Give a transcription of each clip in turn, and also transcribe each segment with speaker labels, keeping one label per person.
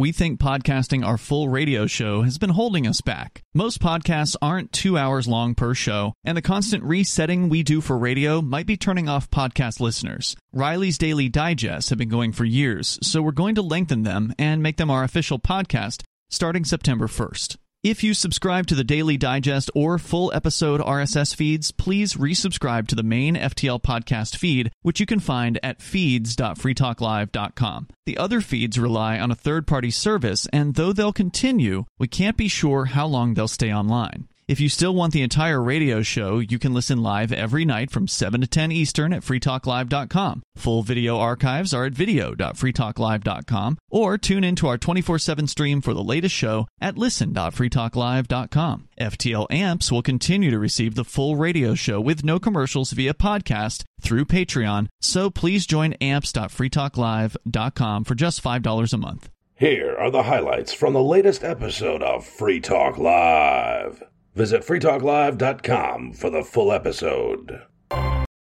Speaker 1: we think podcasting our full radio show has been holding us back. Most podcasts aren't two hours long per show, and the constant resetting we do for radio might be turning off podcast listeners. Riley's Daily Digest have been going for years, so we're going to lengthen them and make them our official podcast starting September 1st. If you subscribe to the Daily Digest or full episode RSS feeds, please resubscribe to the main FTL podcast feed, which you can find at feeds.freetalklive.com. The other feeds rely on a third party service, and though they'll continue, we can't be sure how long they'll stay online. If you still want the entire radio show, you can listen live every night from 7 to 10 Eastern at freetalklive.com. Full video archives are at video.freetalklive.com or tune into our 24/7 stream for the latest show at listen.freetalklive.com. FTL Amps will continue to receive the full radio show with no commercials via podcast through Patreon, so please join amps.freetalklive.com for just $5 a month.
Speaker 2: Here are the highlights from the latest episode of Free Talk Live. Visit freetalklive.com for the full episode.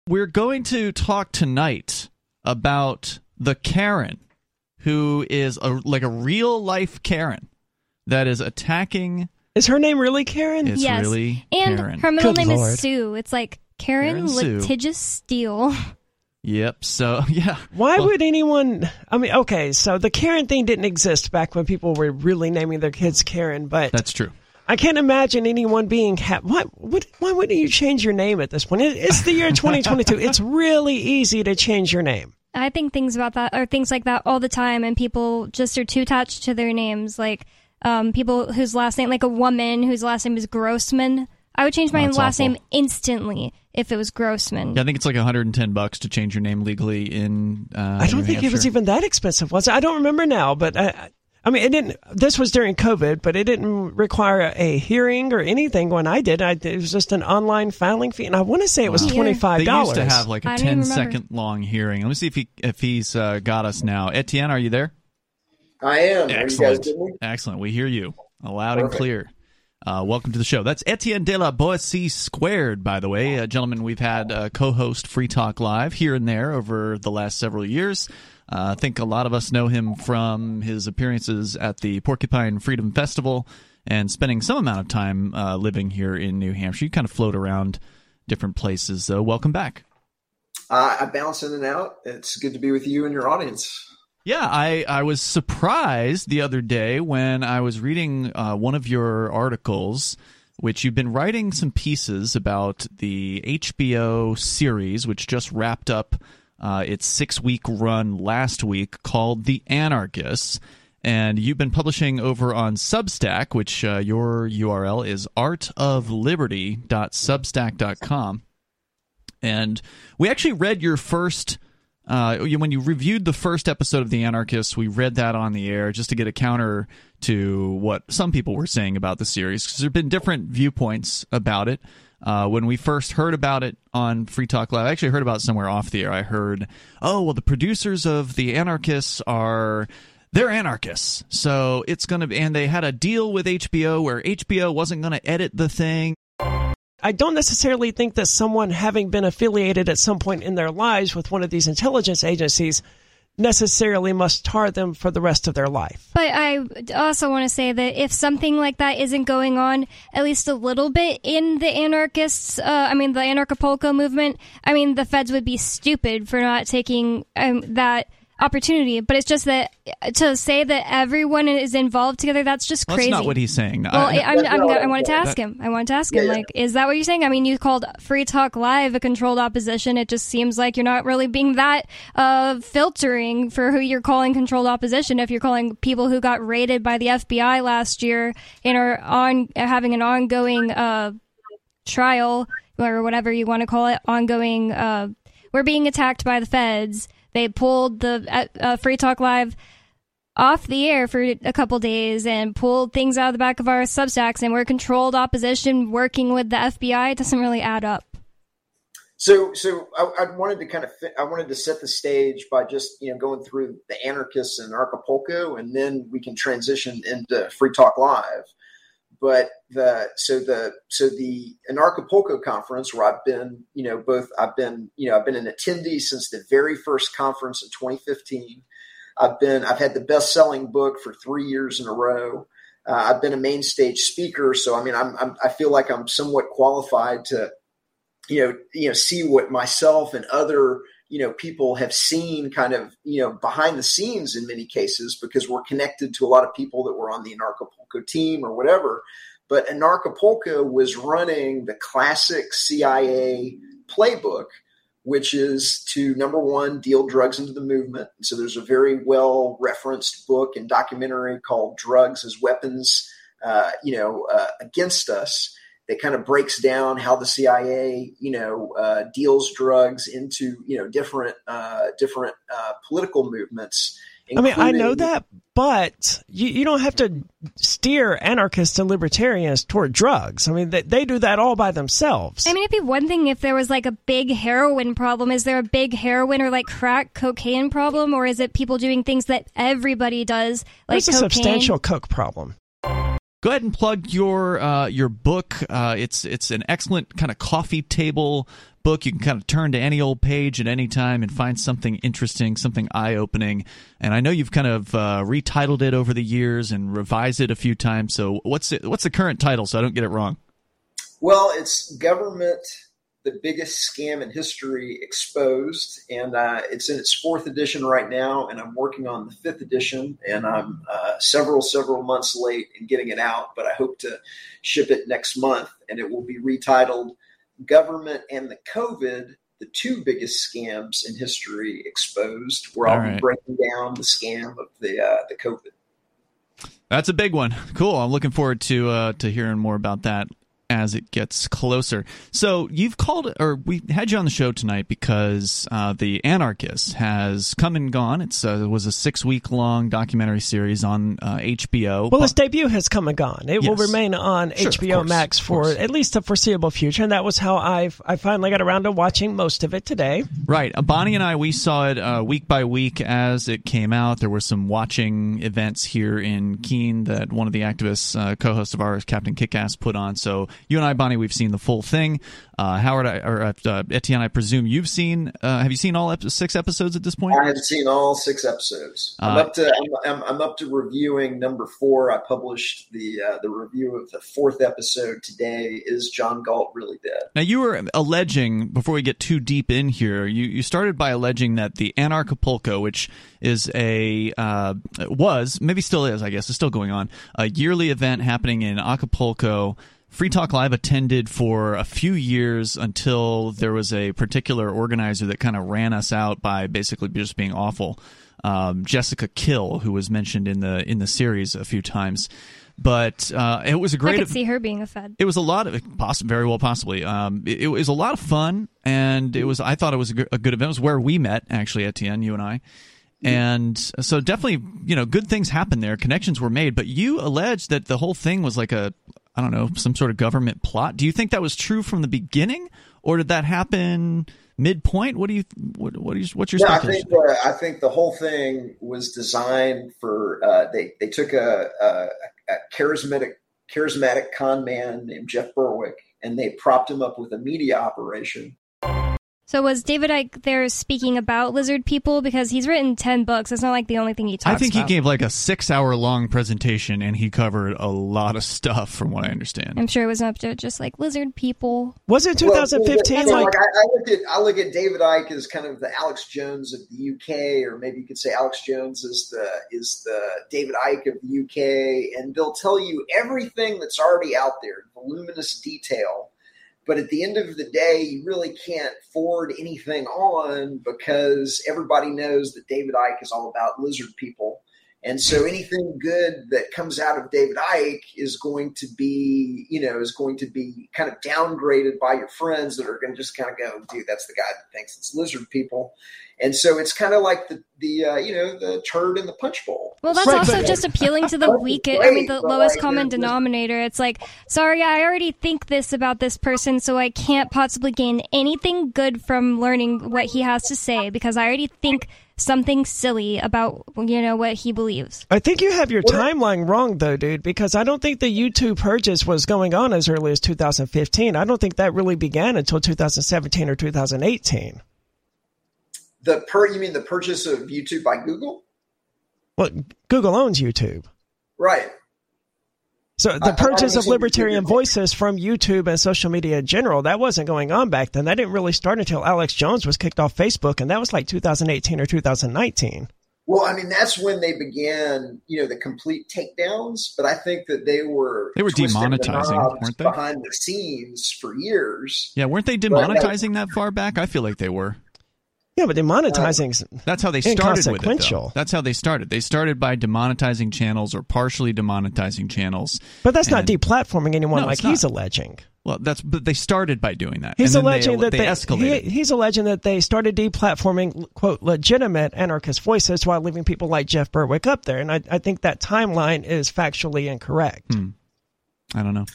Speaker 1: We're going to talk tonight about the Karen who is a, like a real life Karen that is attacking.
Speaker 3: Is her name really Karen?
Speaker 1: It's
Speaker 4: yes.
Speaker 1: really
Speaker 4: and
Speaker 1: Karen.
Speaker 4: her middle
Speaker 3: Good
Speaker 4: name
Speaker 3: Lord.
Speaker 4: is Sue. It's like Karen,
Speaker 1: Karen
Speaker 4: Litigious Steele.
Speaker 1: Yep. So yeah.
Speaker 3: Why
Speaker 1: Well,
Speaker 3: would anyone? I mean, okay, so the Karen thing didn't exist back when people were really naming their kids Karen, but
Speaker 1: That's true.
Speaker 3: I can't imagine anyone being ha- why would why wouldn't you change your name at this point? It, it's the year 2022. it's really easy to change your name.
Speaker 4: I think things about that or things like that all the time, and people just are too attached to their names. Like um, people whose last name, like a woman whose last name is Grossman. I would change my
Speaker 1: Oh,
Speaker 4: last
Speaker 1: awful.
Speaker 4: name instantly if it was Grossman.
Speaker 1: Yeah, I think it's like 110 bucks to change your name legally in. Uh,
Speaker 3: I don't
Speaker 1: New
Speaker 3: think it was even that expensive, was it? I don't remember now, but I, I mean, it didn't. This was during COVID, but it didn't require a hearing or anything when I did. I, it was just an online filing fee, and I want to say it was
Speaker 4: Wow.
Speaker 3: twenty five
Speaker 1: They
Speaker 3: dollars.
Speaker 1: used to have like a
Speaker 4: I don't even
Speaker 1: 10
Speaker 4: remember.
Speaker 1: second long hearing. Let me see if he if he's uh, got us now. Etienne, are you there?
Speaker 5: I am. Are you guys
Speaker 1: Excellent.
Speaker 5: me?
Speaker 1: Excellent. We hear you loud and clear. Uh, welcome to the show. That's Etienne de la Boetie squared, by the way. Uh, gentlemen, we've had uh, co host Free Talk Live here and there over the last several years. Uh, I think a lot of us know him from his appearances at the Porcupine Freedom Festival and spending some amount of time uh, living here in New Hampshire. You kind of float around different places. So, welcome back.
Speaker 5: Uh, I bounce in and out. It's good to be with you and your audience.
Speaker 1: Yeah, I, I was surprised the other day when I was reading uh, one of your articles, which you've been writing some pieces about the HBO series, which just wrapped up uh, its six week run last week called The Anarchists. And you've been publishing over on Substack, which uh, your URL is artofliberty.substack.com. And we actually read your first uh, when you reviewed the first episode of The Anarchists, we read that on the air just to get a counter to what some people were saying about the series because there have been different viewpoints about it. Uh, when we first heard about it on Free Talk Live, I actually heard about it somewhere off the air. I heard, oh, well, the producers of The Anarchists are. They're anarchists. So it's going to be. And they had a deal with HBO where HBO wasn't going to edit the thing.
Speaker 3: I don't necessarily think that someone having been affiliated at some point in their lives with one of these intelligence agencies necessarily must tar them for the rest of their life.
Speaker 4: But I also want to say that if something like that isn't going on at least a little bit in the anarchists, uh, I mean the anarchapulco movement, I mean the feds would be stupid for not taking um, that opportunity. But it's just that to say that everyone is involved together, that's just
Speaker 1: Well,
Speaker 4: crazy.
Speaker 1: That's not what he's saying.
Speaker 4: Well,
Speaker 1: I-
Speaker 4: I, I'm, I'm, I wanted to
Speaker 5: no,
Speaker 4: ask him. I wanted to ask him.
Speaker 5: Yeah, yeah.
Speaker 4: Like, is that what you're saying? I mean, you called Free Talk Live a controlled opposition. It just seems like you're not really being that uh, filtering for who you're calling controlled opposition. If you're calling people who got raided by the FBI last year and are on having an ongoing uh, trial or whatever you want to call it, ongoing. Uh, we're being attacked by the feds. They pulled the uh, uh, Free Talk Live off the air for a couple days and pulled things out of the back of our substacks and we're controlled opposition working with the FBI. It doesn't really add up.
Speaker 5: So, so I, I wanted to kind of I wanted to set the stage by just you know going through the anarchists and Acapulco, and then we can transition into Free Talk Live. But the so the so the Anarchapulco conference where I've been you know both I've been you know I've been an attendee since the very first conference in 2015. I've been I've had the best selling book for three years in a row. Uh, I've been a main stage speaker, so I mean, I'm, I'm I feel like I'm somewhat qualified to, you know, you know, see what myself and other you know people have seen kind of you know behind the scenes in many cases because we're connected to a lot of people that were on the Anarchapulco team or whatever. But Anarchapulco was running the classic CIA playbook, which is to number one deal drugs into the movement. so there's a very well referenced book and documentary called "Drugs as Weapons," uh, you know, uh, against us that kind of breaks down how the CIA, you know, uh, deals drugs into you know different uh, different uh, political movements.
Speaker 3: I mean, I know that, but you, you don't have to steer anarchists and libertarians toward drugs. I mean, they, they do that all by themselves.
Speaker 4: I mean, it'd be one thing if there was like a big heroin problem. Is there a big heroin or like crack cocaine problem, or is it people doing things that everybody does, like
Speaker 3: There's a
Speaker 4: cocaine?
Speaker 3: substantial coke problem.
Speaker 1: Go ahead and plug your uh, your book. Uh, it's it's an excellent kind of coffee table book. You can kind of turn to any old page at any time and find something interesting, something eye opening. And I know you've kind of uh, retitled it over the years and revised it a few times. So what's it, what's the current title so I don't get it wrong?
Speaker 5: Well, it's government the biggest scam in history exposed, and uh, it's in its fourth edition right now. And I'm working on the fifth edition, and I'm uh, several several months late in getting it out, but I hope to ship it next month, and it will be retitled "Government and the COVID." The two biggest scams in history exposed, where I'll
Speaker 1: right.
Speaker 5: be breaking down the scam of the uh, the COVID.
Speaker 1: That's a big one. Cool. I'm looking forward to uh, to hearing more about that as it gets closer. So you've called, or we had you on the show tonight because uh, the Anarchist has come and gone. It's uh, it was a six week long documentary series on uh, HBO.
Speaker 3: Well, its debut has come and gone. It will remain on
Speaker 1: Sure,
Speaker 3: HBO
Speaker 1: course,
Speaker 3: Max for at least the foreseeable future, and that was how I I finally got around to watching most of it today.
Speaker 1: Right. Uh, Bonnie and I, we saw it uh, week by week as it came out. There were some watching events here in Keene that one of the activists, uh, co host of ours, Captain Kickass, put on. So you and I, Bonnie, we've seen the full thing. Uh, Howard, I, or uh, uh, Etienne, I presume you've seen, uh, have you seen all ep- six episodes at this point?
Speaker 5: I have seen all six episodes. I'm
Speaker 1: Uh,
Speaker 5: up to I'm, I'm, I'm up to reviewing number four. I published the uh, the review of the fourth episode today. Is John Galt really dead?
Speaker 1: Now, you were alleging, before we get too deep in here, you, you started by alleging that the Anarchapulco, which is a, uh, was, maybe still is, I guess, is still going on, a yearly event happening in Acapulco. Free Talk Live attended for a few years until there was a particular organizer that kind of ran us out by basically just being awful. Um, Jessica Kill, who was mentioned in the in the series a few times, but uh, it was a great.
Speaker 4: I could see her being a Fed.
Speaker 1: It was a lot of poss- very well possibly. Um, it, it was a lot of fun, and it was. I thought it was a good, a good event. It was where we met actually, Etienne, you and I, and so definitely, you know, good things happened there. Connections were made, but you alleged that the whole thing was like a, I don't know, some sort of government plot. Do you think that was true from the beginning, or did that happen midpoint? What do you, what, what do you, what's your
Speaker 5: Yeah, I think uh, I think the whole thing was designed for. Uh, they they took a, a, a charismatic charismatic con man named Jeff Berwick, and they propped him up with a media operation.
Speaker 4: So was David Icke there speaking about lizard people because he's written ten books? It's not like the only thing he talks. About.
Speaker 1: I think he gave like a six-hour long presentation, and he covered a lot of stuff, from what I understand.
Speaker 4: I'm sure it was up to just like lizard people.
Speaker 3: Was it 2015?
Speaker 5: so,
Speaker 3: like,
Speaker 5: like, I, I look at I look at David Icke as kind of the Alex Jones of the UK, or maybe you could say Alex Jones is the is the David Icke of the UK, and they'll tell you everything that's already out there, voluminous detail. But at the end of the day, you really can't forward anything on because everybody knows that David Icke is all about lizard people. And so anything good that comes out of David Icke is going to be, you know, is going to be kind of downgraded by your friends that are going to just kind of go, dude, that's the guy that thinks it's lizard people. And so it's kind of like the, the uh, you know, the turd in the punch bowl.
Speaker 4: Well, that's
Speaker 3: Right,
Speaker 4: also
Speaker 3: but-
Speaker 4: just appealing to the weakest. I mean, the lowest
Speaker 5: like,
Speaker 4: common
Speaker 5: there's-
Speaker 4: denominator. It's like, sorry, I already think this about this person, so I can't possibly gain anything good from learning what he has to say because I already think something silly about you know what he believes.
Speaker 3: I think you have your timeline wrong, though, dude, because I don't think the YouTube purchase was going on as early as 2015. I don't think that really began until 2017 or 2018.
Speaker 5: The per you mean the purchase of YouTube by Google?
Speaker 3: Well, Google owns YouTube.
Speaker 5: Right.
Speaker 3: So the
Speaker 5: I- I
Speaker 3: purchase of libertarian voices from YouTube and social media in general, that wasn't going on back then. That didn't really start until Alex Jones was kicked off Facebook, and that was like 2018 or 2019.
Speaker 5: Well, I mean, that's when they began, you know, the complete takedowns. But I think that they were
Speaker 1: They were
Speaker 5: twisting the
Speaker 1: demonetizing,
Speaker 5: knobs
Speaker 1: weren't they?
Speaker 5: behind the scenes for years.
Speaker 1: Yeah, weren't they
Speaker 5: Well, that-
Speaker 1: demonetizing that far back? I feel like they were.
Speaker 3: Yeah, but demonetizing,
Speaker 1: That's how they started with it. Though. That's how they started. They started by demonetizing channels or partially demonetizing channels.
Speaker 3: but that's not
Speaker 1: And-
Speaker 3: deplatforming anyone
Speaker 1: No,
Speaker 3: like
Speaker 1: it's not.
Speaker 3: he's alleging.
Speaker 1: Well, that's but they started by doing that.
Speaker 3: He's
Speaker 1: and then
Speaker 3: alleging
Speaker 1: they,
Speaker 3: that
Speaker 1: they,
Speaker 3: they,
Speaker 1: escalated.
Speaker 3: he- he's alleging that they started deplatforming quote legitimate anarchist voices while leaving people like Jeff Berwick up there, and I, I think that timeline is factually incorrect.
Speaker 1: Hmm. I don't know.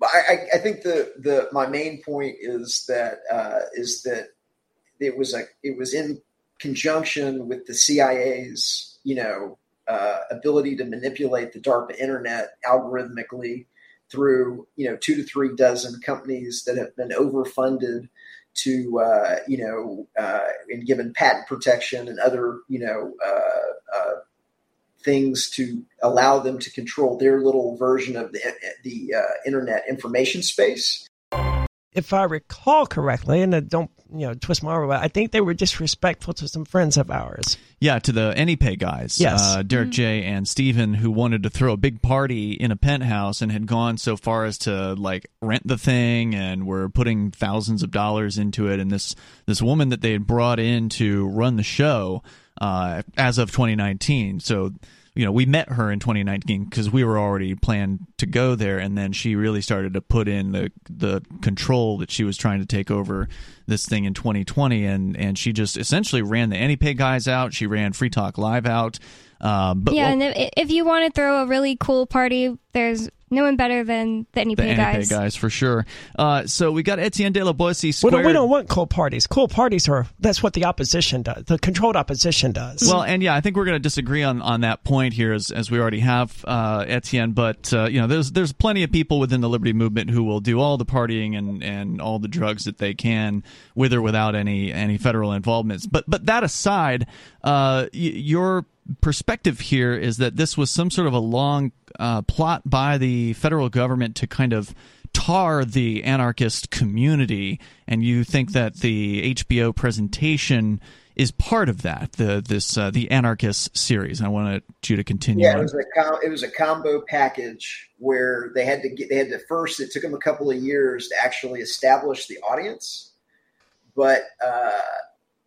Speaker 5: But I, I, I think the, the my main point is that uh, is that it was a it was in conjunction with the CIA's you know uh, ability to manipulate the DARPA internet algorithmically through you know two to three dozen companies that have been overfunded to uh, you know uh, and given patent protection and other you know uh, uh, things to allow them to control their little version of the the uh, internet information space.
Speaker 3: If I recall correctly, and uh, don't you know twist my arm about, I think they were disrespectful to some friends of ours.
Speaker 1: Yeah, to the AnyPay guys,
Speaker 3: Yes.
Speaker 1: uh, Derek J and Steven, who wanted to throw a big party in a penthouse and had gone so far as to like rent the thing and were putting thousands of dollars into it. And this this woman that they had brought in to run the show uh, as of 2019, so you know we met her in 2019 because we were already planned to go there, and then she really started to put in the the control that she was trying to take over this thing in 2020, and and she just essentially ran the AnyPay guys out. She ran Free Talk Live out. Um, but
Speaker 4: yeah,
Speaker 1: well,
Speaker 4: and if, if you want to throw a really cool party, there's no one better than the AnyPay
Speaker 1: the AnyPay
Speaker 4: guys.
Speaker 1: guys. for sure. Uh, so we got Etienne de la Boetie
Speaker 3: We
Speaker 1: squared.
Speaker 3: don't, we don't want cool parties. Cool parties are that's what the opposition does. The controlled opposition does.
Speaker 1: Well, and yeah, I think we're going to disagree on, on that point here, as, as we already have, uh, Etienne. But uh, you know, there's there's plenty of people within the liberty movement who will do all the partying and, and all the drugs that they can, with or without any any federal involvements. But but that aside, uh, y- your perspective here is that this was some sort of a long uh, plot by the federal government to kind of tar the anarchist community, and you think that the HBO presentation is part of that. The this uh, the anarchist series. I wanted you to continue.
Speaker 5: Yeah, it was a com- it was a combo package where they had to get they had to first. It took them a couple of years to actually establish the audience, but uh,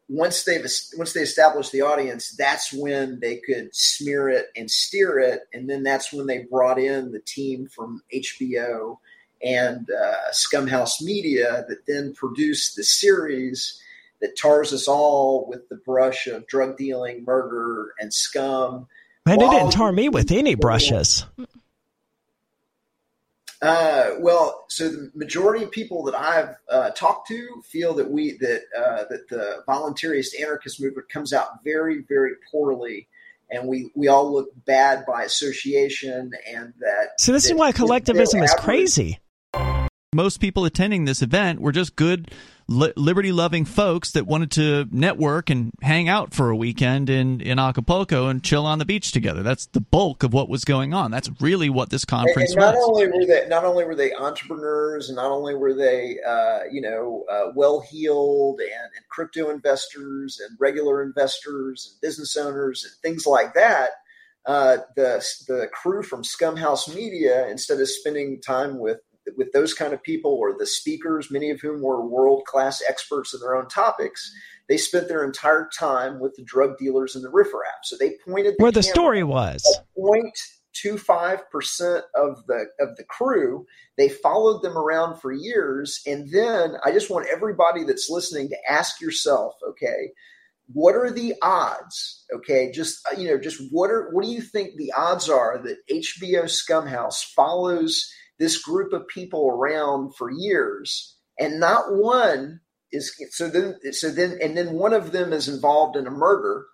Speaker 5: once they've once they established the audience, that's when they could smear it and steer it, and then that's when they brought in the team from HBO and uh, Scumhouse Media that then produced the series that tars us all with the brush of drug dealing, murder, and scum.
Speaker 3: Man, they didn't tar me with any brushes.
Speaker 5: Uh, well, so the majority of people that I've uh, talked to feel that we that uh, that the voluntarist anarchist movement comes out very, very poorly, and we we all look bad by association, and that.
Speaker 3: So this is why collectivism is crazy.
Speaker 1: Most people attending this event were just good, li- liberty-loving folks that wanted to network and hang out for a weekend in in Acapulco and chill on the beach together. That's the bulk of what was going on. That's really what this conference
Speaker 5: and not
Speaker 1: was.
Speaker 5: only were they not only were they entrepreneurs, and not only were they uh, you know uh, well heeled and, and crypto investors and regular investors and business owners and things like that. Uh, the the crew from Scumhouse Media, instead of spending time with with those kind of people or the speakers, many of whom were world class experts in their own topics, they spent their entire time with the drug dealers and the riffraff. So they pointed
Speaker 3: Where the story was.
Speaker 5: Point two five percent of the of the crew they followed them around for years and then i just want everybody that's listening to ask yourself okay what are the odds okay just you know just what are what do you think the odds are that hbo scumhouse follows this group of people around for years and not one is so then so then and then one of them is involved in a murder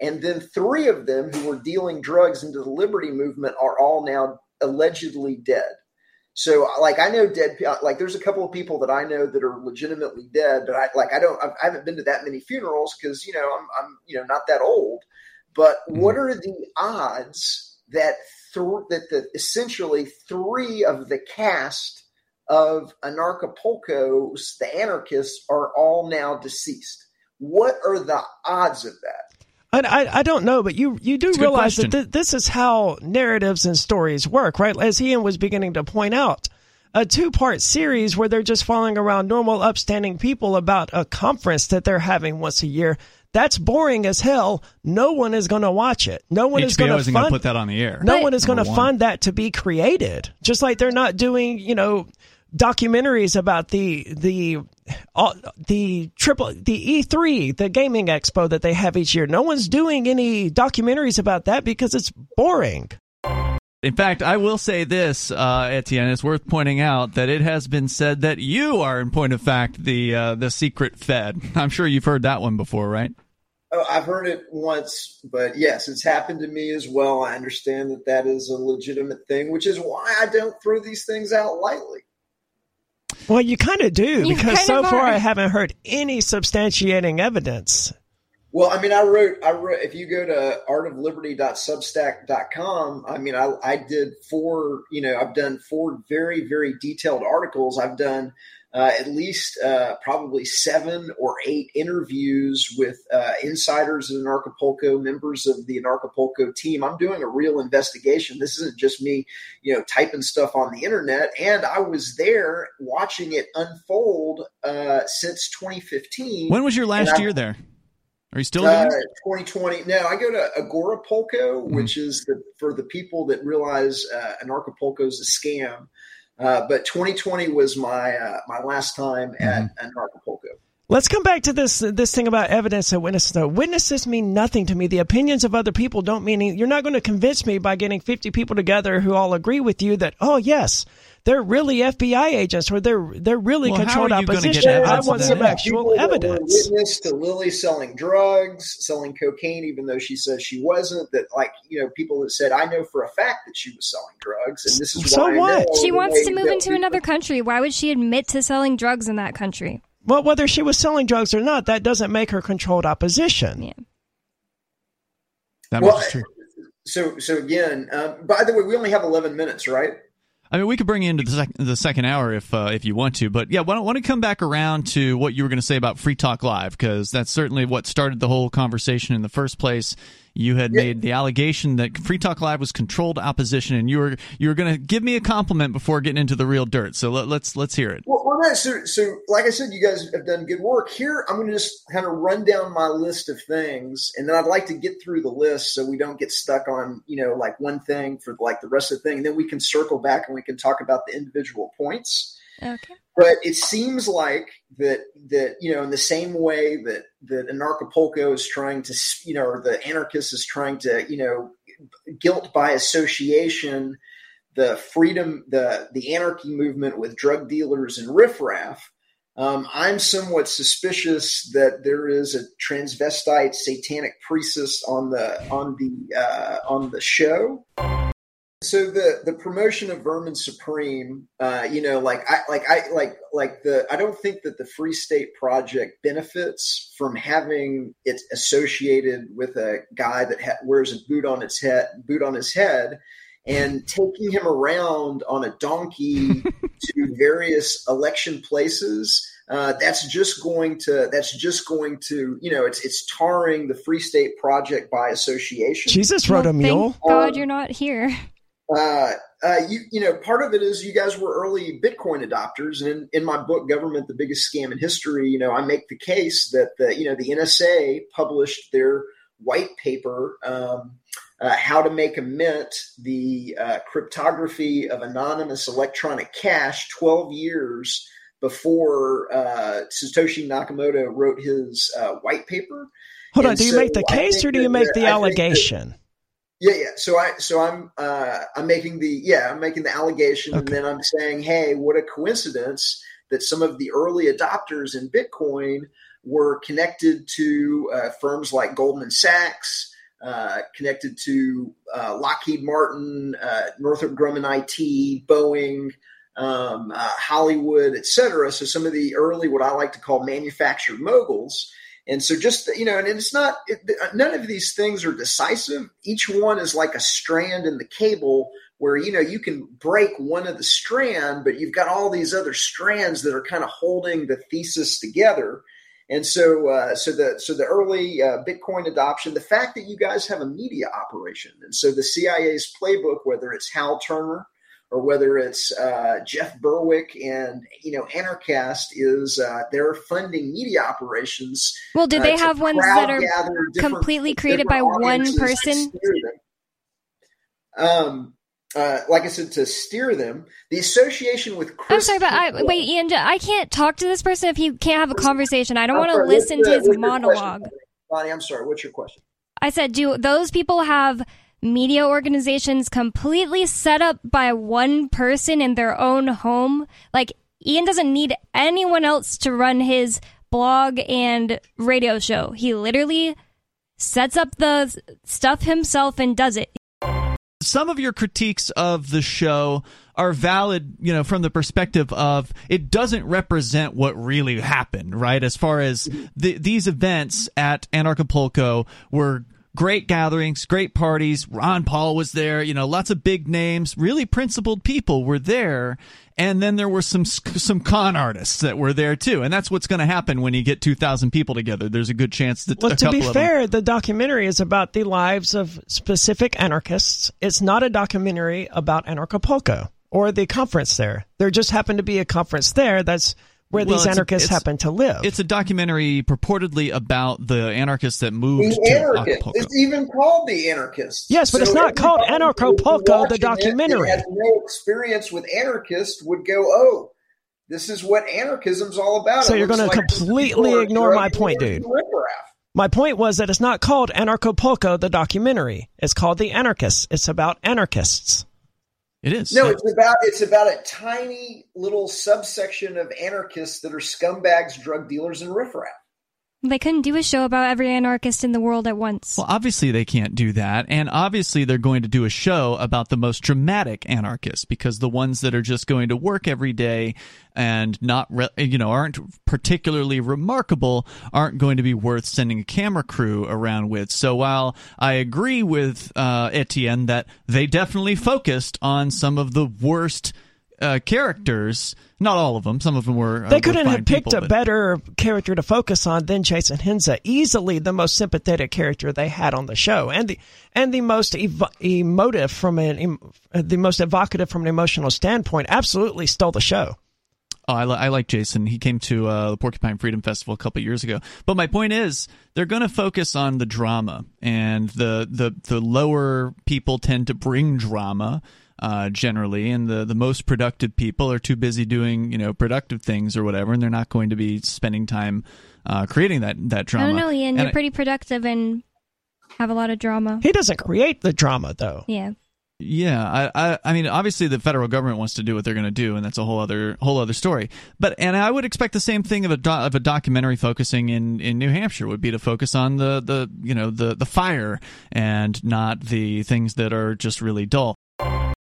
Speaker 5: and then three of them who were dealing drugs into the liberty movement are all now allegedly dead. So, like, I know dead. Like, there's a couple of people that I know that are legitimately dead, but I like I don't. I haven't been to that many funerals because you know I'm I'm you know not that old. but mm-hmm. what are the odds that th- that the essentially three of the cast of Anarchapulco's the anarchists are all now deceased? What are the odds of that?
Speaker 3: I, I, I don't know, but you you do realize that th- this is how narratives and stories work, right? As Ian was beginning to point out, a two part series where they're just following around normal, upstanding people about a conference that they're having once a year. That's boring as hell. No one is going to watch it. No one
Speaker 1: HBO
Speaker 3: is going
Speaker 1: to
Speaker 3: fund,
Speaker 1: put that on the air.
Speaker 3: No but, one is going to fund that to be created. Just like they're not doing, you know, documentaries about the the uh, the triple the E3 the gaming expo that they have each year. No one's doing any documentaries about that because it's boring.
Speaker 1: In fact, I will say this, uh, Etienne. It's worth pointing out that it has been said that you are, in point of fact, the uh, the secret Fed. I'm sure you've heard that one before, right?
Speaker 5: Oh, I've heard it once, but yes, it's happened to me as well. I understand that that is a legitimate thing, which is why I don't throw these things out lightly.
Speaker 3: Well, you kind of do you because so far I haven't heard any substantiating evidence.
Speaker 5: Well, I mean, I wrote, I wrote, if you go to artofliberty.substack.com, I mean, I, I did four, you know, I've done four very, very detailed articles. I've done uh, at least uh, probably seven or eight interviews with uh, insiders in Anarchapulco, members of the Anarchapulco team. I'm doing a real investigation. This isn't just me, you know, typing stuff on the internet. And I was there watching it unfold uh, since 2015.
Speaker 1: When was your last year there? Are you still uh,
Speaker 5: 2020? No, I go to Agorapulco, mm-hmm. which is the, for the people that realize uh, Anarchapulco is a scam. Uh, but 2020 was my uh, my last time at mm-hmm. Anarchapulco.
Speaker 3: Let's come back to this this thing about evidence and witnesses. Though witnesses mean nothing to me. The opinions of other people don't mean. You're not going to convince me by getting 50 people together who all agree with you that oh yes, they're really FBI agents or they're they're really well, controlled opposition. I want some actual evidence.
Speaker 5: Witness to Lily selling drugs, selling cocaine, even though she says she wasn't. That like you know people that said I know for a fact that she was selling drugs, and this is
Speaker 3: so
Speaker 5: why
Speaker 3: what
Speaker 4: she wants to move into another country. Why would she admit to selling drugs in that country?
Speaker 3: Well, whether she was selling drugs or not, that doesn't make her controlled opposition.
Speaker 4: Yeah.
Speaker 1: That well, true.
Speaker 5: So, so again, um, by the way, we only have 11 minutes, right?
Speaker 1: I mean, we could bring you into the, sec- the second hour if uh, if you want to, but yeah, why don't, come back around to what you were going to say about Free Talk Live because that's certainly what started the whole conversation in the first place. You had yeah. made the allegation that Free Talk Live was controlled opposition, and you were you were going to give me a compliment before getting into the real dirt. So let, us let's, let's hear it.
Speaker 5: Well, well so, so like I said, you guys have done good work here. I'm going to just kind of run down my list of things, and then I'd like to get through the list so we don't get stuck on you know like one thing for like the rest of the thing. And then we can circle back and we can talk about the individual points.
Speaker 4: Okay.
Speaker 5: But it seems like that that you know in the same way that that Anarchapulco is trying to you know or the anarchist is trying to you know guilt by association the freedom the the anarchy movement with drug dealers and riffraff. Um, I'm somewhat suspicious that there is a transvestite satanic priestess on the on the uh, on the show. So the the promotion of Vermin Supreme, uh, you know, like I like I like like the I don't think that the Free State Project benefits from having it associated with a guy that ha- wears a boot on its head, boot on his head, and taking him around on a donkey to various election places. Uh, that's just going to that's just going to you know it's it's tarring the Free State Project by association.
Speaker 3: Jesus rode a mule.
Speaker 4: Thank God um, you're not here.
Speaker 5: Uh, uh, you, you know, part of it is you guys were early Bitcoin adopters, and in, in, my book, "Government: The Biggest Scam in History," you know, I make the case that the you know the NSA published their white paper, um, uh, "How to Make a Mint: The uh, Cryptography of Anonymous Electronic Cash," twelve years before uh, Satoshi Nakamoto wrote his uh, white paper.
Speaker 3: Hold and on, do you so make the case or do you make the allegation?
Speaker 5: Yeah, yeah. So I, so I'm, uh, I'm making the, yeah, I'm making the allegation, okay. and then I'm saying, hey, what a coincidence that some of the early adopters in Bitcoin were connected to uh, firms like Goldman Sachs, uh, connected to uh, Lockheed Martin, uh, Northrop Grumman IT, Boeing, um, uh, Hollywood, et cetera. So some of the early, what I like to call manufactured moguls And so, just you know, and it's not it, none of these things are decisive. Each one is like a strand in the cable where you know you can break one of the strand, but you've got all these other strands that are kind of holding the thesis together. And so, uh, so the so the early uh, Bitcoin adoption, the fact that you guys have a media operation, and so the CIA's playbook, whether it's Hal Turner or whether it's uh, Jeff Berwick and you know Anarchast, is uh, they're funding media operations.
Speaker 4: Well, do they uh, have ones that are completely created by one person?
Speaker 5: Um, uh, like I said, to steer them. The association with Chris.
Speaker 4: I'm sorry, but I, wait, Ian, I can't talk to this person if he can't have a conversation. I don't want to listen to his monologue.
Speaker 5: Bonnie, I'm sorry. What's your question?
Speaker 4: I said, do those people have media organizations completely set up by one person in their own home? Like, Ian doesn't need anyone else to run his blog and radio show. He literally sets up the stuff himself and does it
Speaker 1: some of your critiques of the show are valid, you know, from the perspective of it doesn't represent what really happened, right? As far as the, these events at Anarchapulco were great gatherings, great parties. Ron Paul was there, you know, lots of big names, really principled people were there. And then there were some some con artists that were there too, and that's what's going to happen when you get two thousand people together. There's a good chance that.
Speaker 3: Well, to be fair, the documentary is about the lives of specific anarchists. It's not a documentary about Anarchapulco or the conference there. There just happened to be a conference there that's where well, these anarchists a, happen to live.
Speaker 1: It's a documentary purportedly about the anarchists that moved the to anarchist. Acapulco.
Speaker 5: It's even called the anarchists.
Speaker 3: Yes, but so it's not called Anarchapulco, the documentary.
Speaker 5: It, has no experience with anarchists would go, oh, this is what anarchism's all about.
Speaker 3: So it you're going like to completely ignore my point, dude. My point was that it's not called Anarchapulco, the documentary. It's called The Anarchists. It's about anarchists.
Speaker 1: It is.
Speaker 5: No, it's about it's about a tiny little subsection of anarchists that are scumbags, drug dealers, and riffraff.
Speaker 4: They couldn't do a show about every anarchist in the world at once.
Speaker 1: Well, obviously they can't do that. And obviously they're going to do a show about the most dramatic anarchists because the ones that are just going to work every day and not, re- you know, aren't particularly remarkable aren't going to be worth sending a camera crew around with. So while I agree with uh, Etienne that they definitely focused on some of the worst uh, characters. Not all of them. Some of them were.
Speaker 3: Uh, they couldn't have picked people, a but... better character to focus on than Jason Henza. Easily the most sympathetic character they had on the show, and the and the most ev- emotive from an em- the most evocative from an emotional standpoint. Absolutely stole the show.
Speaker 1: Oh, I, li- I, like Jason. He came to uh, the Porcupine Freedom Festival a couple years ago. But my point is, they're going to focus on the drama, and the, the the lower people tend to bring drama uh, generally, and the the most productive people are too busy doing you know productive things or whatever, and they're not going to be spending time uh, creating that that drama. I
Speaker 4: don't know, Ian. And you're I, pretty productive and have a lot of drama.
Speaker 3: He doesn't create the drama, though.
Speaker 4: Yeah.
Speaker 1: Yeah, I, I, I mean, obviously the federal government wants to do what they're going to do, and that's a whole other, whole other story. But and I would expect the same thing of a do, of a documentary focusing in, in New Hampshire would be to focus on the the you know the the fire and not the things that are just really dull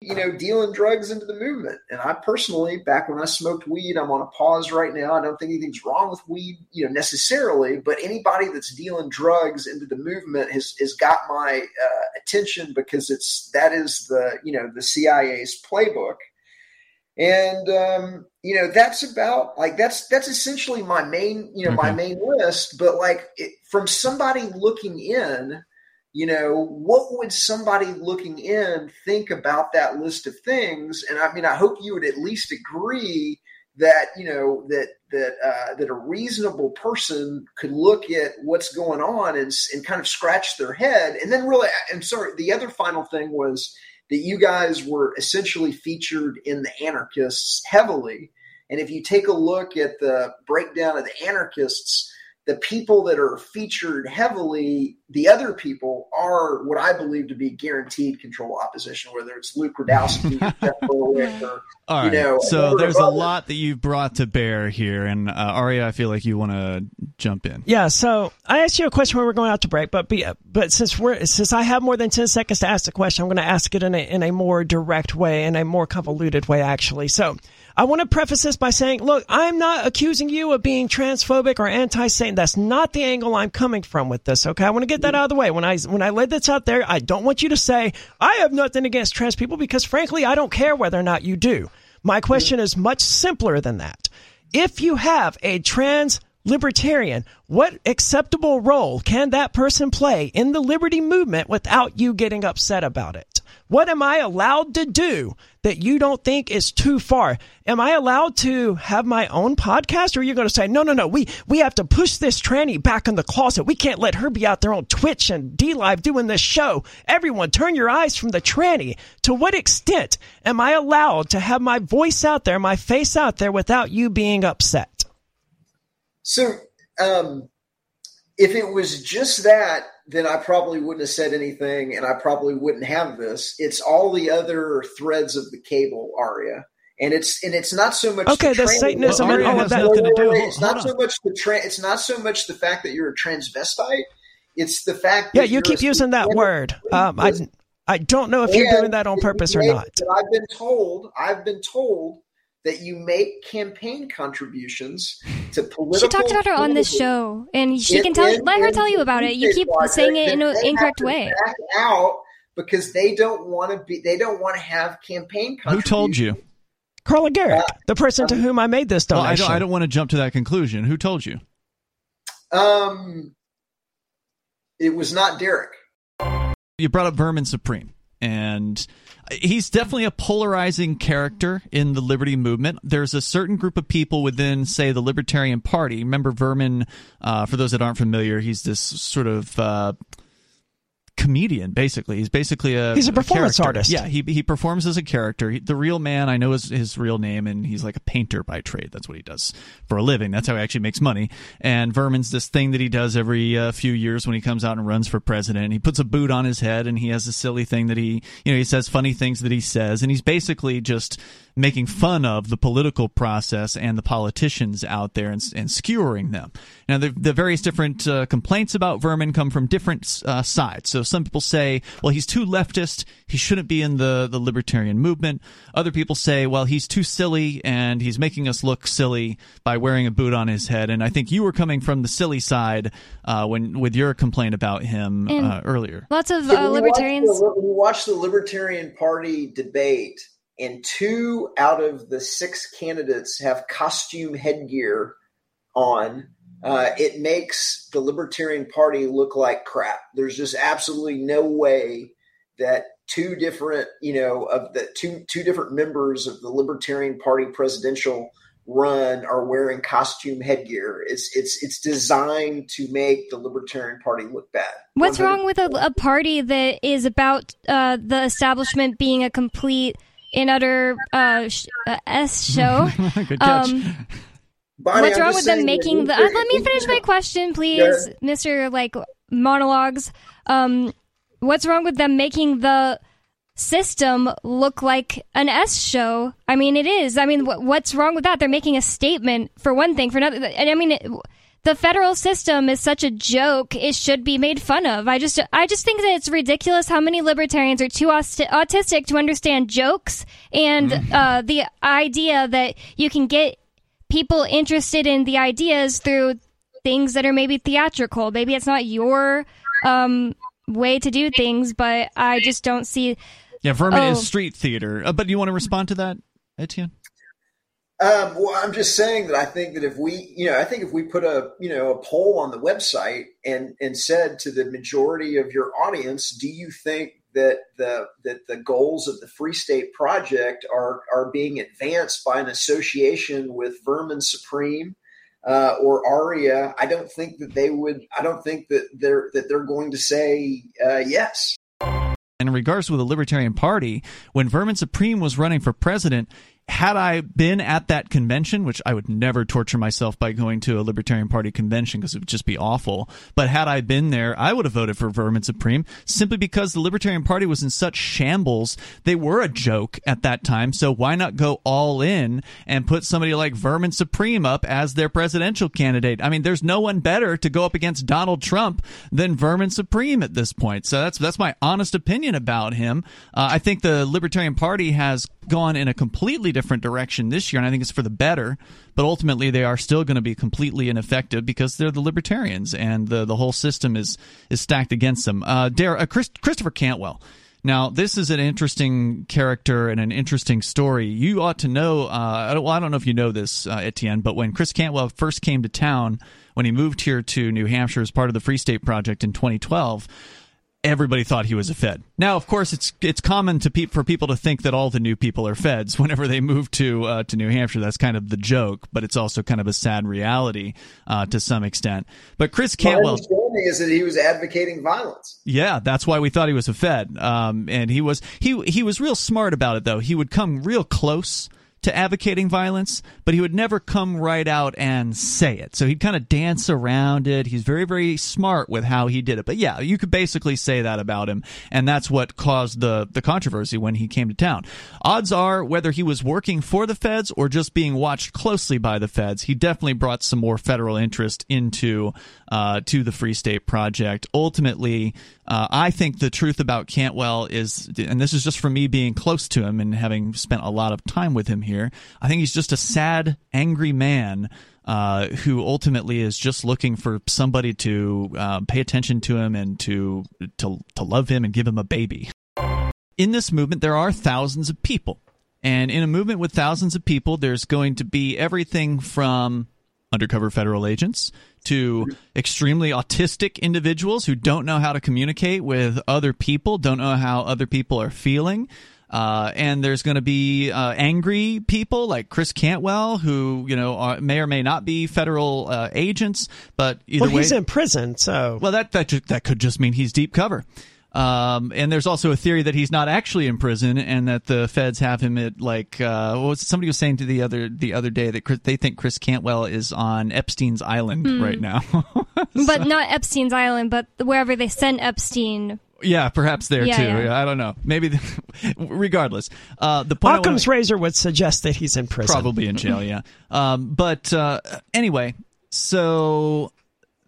Speaker 5: you know, dealing drugs into the movement. And I personally, back when I smoked weed, I'm on a pause right now. I don't think anything's wrong with weed, you know, necessarily, but anybody that's dealing drugs into the movement has, has got my uh, attention because it's, that is the, you know, the CIA's playbook. And, um, you know, that's about like, that's, that's essentially my main, you know, mm-hmm. my main list. But like it, from somebody looking in, you know, what would somebody looking in think about that list of things? And I mean, I hope you would at least agree that you know that that uh, that a reasonable person could look at what's going on and and kind of scratch their head, and then really. I'm sorry. The other final thing was that you guys were essentially featured in the anarchists heavily, and if you take a look at the breakdown of the anarchists the people that are featured heavily, the other people are what I believe to be guaranteed control opposition, whether it's Luke Rudkowski, Jeff Berwick, or
Speaker 1: All right. you know. So there's a lot that you've brought to bear here, and uh, Aria, I feel like you want to jump in.
Speaker 3: Yeah. So I asked you a question when we're going out to break, but be, but since we're since I have more than ten seconds to ask the question, I'm going to ask it in a in a more direct way, in a more convoluted way, actually. So. I want to preface this by saying, look, I'm not accusing you of being transphobic or anti-Satan. That's not the angle I'm coming from with this. Okay, I want to get that out of the way. When I when I lay this out there, I don't want you to say I have nothing against trans people because frankly, I don't care whether or not you do. My question is much simpler than that. If you have a trans libertarian, what acceptable role can that person play in the liberty movement without you getting upset about it? What am I allowed to do that you don't think is too far? Am I allowed to have my own podcast or are you going to say, no, no, no, we, we have to push this tranny back in the closet. We can't let her be out there on Twitch and DLive doing this show. Everyone turn your eyes from the tranny. To what extent am I allowed to have my voice out there, my face out there without you being upset?
Speaker 5: So, um, if it was just that, then I probably wouldn't have said anything, and I probably wouldn't have this. It's all the other threads of the cable, Aria, and it's and it's not so much
Speaker 3: okay. The, Satanism well, and all of that. Nothing to do.
Speaker 5: It's not so much the tra- It's not so much the fact that you're a transvestite. It's the fact.
Speaker 3: Yeah, you keep using that word. Um, I I don't know if you're doing that on purpose or not.
Speaker 5: I've been told. I've been told that you make campaign contributions to political.
Speaker 4: She talked about her on this show, and she in, can tell. In, let her tell you about it. You keep saying it in an incorrect way.
Speaker 5: Out because they don't want to be. They don't want to have campaign.
Speaker 1: Who told you?
Speaker 3: Carla Gericke, uh, the person to whom I made this donation.
Speaker 1: Well, I don't. I don't want to jump to that conclusion. Who told you?
Speaker 5: Um, it was not Derek.
Speaker 1: You brought up Vermin Supreme, and he's definitely a polarizing character in the liberty movement. There's a certain group of people within, say, the Libertarian Party. Remember Vermin? Uh, for those that aren't familiar, he's this sort of uh, comedian basically. He's basically a
Speaker 3: he's a performance
Speaker 1: a
Speaker 3: artist.
Speaker 1: Yeah he, he performs as a character. He, the real man i know is his real name and he's like a painter by trade. That's what he does for a living. That's how he actually makes money. And vermin's this thing that he does every uh, few years when he comes out and runs for president. He puts a boot on his head and he has a silly thing that he you know he says funny things that he says. And he's basically just making fun of the political process and the politicians out there and, and skewering them. Now, the, the various different uh, complaints about Vermin come from different uh, sides. So some people say, well, he's too leftist. He shouldn't be in the, the libertarian movement. Other people say, well, he's too silly and he's making us look silly by wearing a boot on his head. And I think you were coming from the silly side uh, when with your complaint about him uh, earlier.
Speaker 4: Lots of uh, libertarians.
Speaker 5: Watch the, you watch the Libertarian Party debate, and two out of the six candidates have costume headgear on. Uh, it makes the Libertarian Party look like crap. There's just absolutely no way that two different, you know, of the two two different members of the Libertarian Party presidential run are wearing costume headgear. It's it's it's designed to make the Libertarian Party look bad.
Speaker 4: What's 100%. wrong with a, a, party that is about uh, the establishment being a complete in utter uh, sh- uh, S show.
Speaker 1: Good catch. Um,
Speaker 5: Bonnie,
Speaker 4: what's wrong with them making the? Uh, let me finish my question, please, Mister like monologues. Um, what's wrong with them making the system look like an S show? I mean, it is. I mean, what's wrong with that? They're making a statement for one thing. For another, and I mean. It, the federal system is such a joke it should be made fun of i just i just think that it's ridiculous how many libertarians are too autistic to understand jokes and mm-hmm. uh, the idea that you can get people interested in the ideas through things that are maybe theatrical maybe it's not your um, way to do things but i just don't see
Speaker 1: yeah vermin oh. is street theater uh, but do you want to respond to that etienne
Speaker 5: um, well, I'm just saying that I think that if we, you know, I think if we put a, you know, a poll on the website and and said to the majority of your audience, do you think that the that the goals of the Free State Project are are being advanced by an association with Vermin Supreme uh, or Aria? I don't think that they would. I don't think that they're that they're going to say uh, yes.
Speaker 1: In regards to the Libertarian Party, when Vermin Supreme was running for president, had I been at that convention, which I would never torture myself by going to a Libertarian Party convention because it would just be awful, but had I been there, I would have voted for Vermin Supreme simply because the Libertarian Party was in such shambles. They were a joke at that time, so why not go all in and put somebody like Vermin Supreme up as their presidential candidate? I mean, there's no one better to go up against Donald Trump than Vermin Supreme at this point. So that's that's my honest opinion about him. Uh, I think the Libertarian Party has gone in a completely different direction this year, and I think it's for the better. But ultimately, they are still going to be completely ineffective because they're the libertarians, and the the whole system is is stacked against them. Uh, Dare, uh, Chris, Christopher Cantwell. Now, this is an interesting character and an interesting story. You ought to know. Uh, well, I don't know if you know this, uh, Etienne, but when Chris Cantwell first came to town, when he moved here to New Hampshire as part of the Free State Project in 2012, everybody thought he was a Fed. Now, of course, it's it's common to pe- for people to think that all the new people are Feds whenever they move to uh, to New Hampshire. That's kind of the joke, but it's also kind of a sad reality uh, to some extent. But Chris Cantwell,
Speaker 5: my understanding is that he was advocating violence.
Speaker 1: Yeah, that's why we thought he was a Fed. Um, and he was he he was real smart about it though. He would come real close to advocating violence, but he would never come right out and say it. So he'd kind of dance around it. He's very, very smart with how he did it. But yeah, you could basically say that about him, and that's what caused the the controversy when he came to town. Odds are, whether he was working for the feds or just being watched closely by the feds, he definitely brought some more federal interest into uh, to the Free State Project. Ultimately, uh, I think the truth about Cantwell is, and this is just from me being close to him and having spent a lot of time with him here. I think he's just a sad, angry man uh, who ultimately is just looking for somebody to uh, pay attention to him and to to to love him and give him a baby. In this movement, there are thousands of people, and in a movement with thousands of people, there's going to be everything from undercover federal agents to extremely autistic individuals who don't know how to communicate with other people, don't know how other people are feeling. Uh, and there's going to be uh, angry people like Chris Cantwell, who you know are, may or may not be federal uh, agents, but either
Speaker 3: well,
Speaker 1: way,
Speaker 3: he's in prison, so
Speaker 1: well that that that could just mean he's deep cover. Um, and there's also a theory that he's not actually in prison, and that the feds have him at like uh, what was it? somebody was saying to the other the other day that Chris, they think Chris Cantwell is on Epstein's island mm. right now, so.
Speaker 4: but not Epstein's island, but wherever they sent Epstein.
Speaker 1: Yeah, perhaps there yeah, too. Yeah. I don't know. Maybe, the, regardless. Uh, the
Speaker 3: point Occam's wanna, razor would suggest that he's in prison,
Speaker 1: probably in jail. Yeah. Um, but uh, anyway, so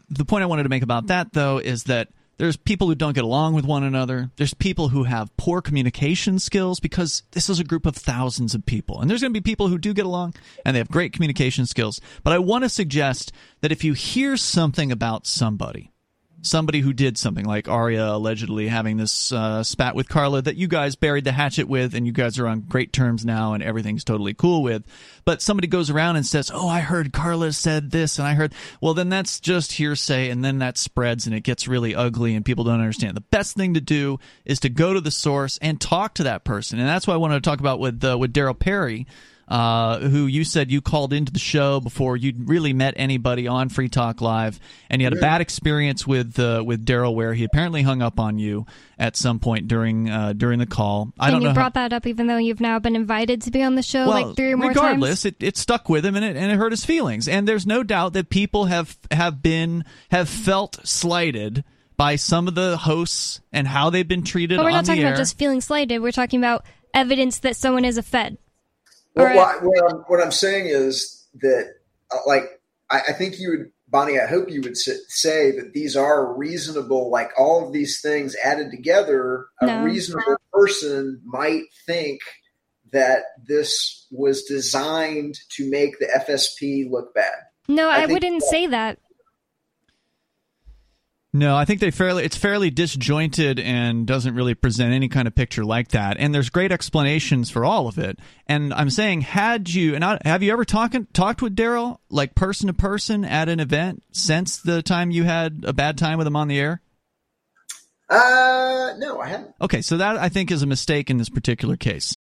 Speaker 1: the point I wanted to make about that though is that there's people who don't get along with one another. There's people who have poor communication skills because this is a group of thousands of people. And there's going to be people who do get along and they have great communication skills. But I want to suggest that if you hear something about somebody, somebody who did something like Aria allegedly having this uh, spat with Carla that you guys buried the hatchet with and you guys are on great terms now and everything's totally cool with. But somebody goes around and says, Oh, I heard Carla said this and I heard, well, then that's just hearsay and then that spreads and it gets really ugly and people don't understand. The best thing to do is to go to the source and talk to that person. And that's what I wanted to talk about with, uh, with Darryl Perry uh, who you said you called into the show before you'd really met anybody on Free Talk Live, and you had a bad experience with uh, with Darryl, where he apparently hung up on you at some point during uh, during the call.
Speaker 4: I don't know. and you brought how... that up, even though you've now been invited to be on the show
Speaker 1: well,
Speaker 4: like three or more
Speaker 1: regardless,
Speaker 4: times.
Speaker 1: Regardless, it, it stuck with him and it and it hurt his feelings. And there's no doubt that people have have been have felt slighted by some of the hosts and how they've been treated.
Speaker 4: But we're not talking
Speaker 1: about
Speaker 4: just feeling slighted. We're talking about evidence that someone is a Fed.
Speaker 5: Well, right. what, I'm, what I'm saying is that, uh, like, I, I, think you would, Bonnie, I hope you would say that these are reasonable, like all of these things added together, a no. reasonable person might think that this was designed to make the FSP look bad.
Speaker 4: No, I, I wouldn't that, say that.
Speaker 1: No, I think they fairly it's fairly disjointed and doesn't really present any kind of picture like that. And there's great explanations for all of it. And I'm saying, had you and I, have you ever talked talked with Darryl like person to person at an event since the time you had a bad time with him on the air?
Speaker 5: Uh, no, I haven't.
Speaker 1: Okay, so that I think is a mistake in this particular case.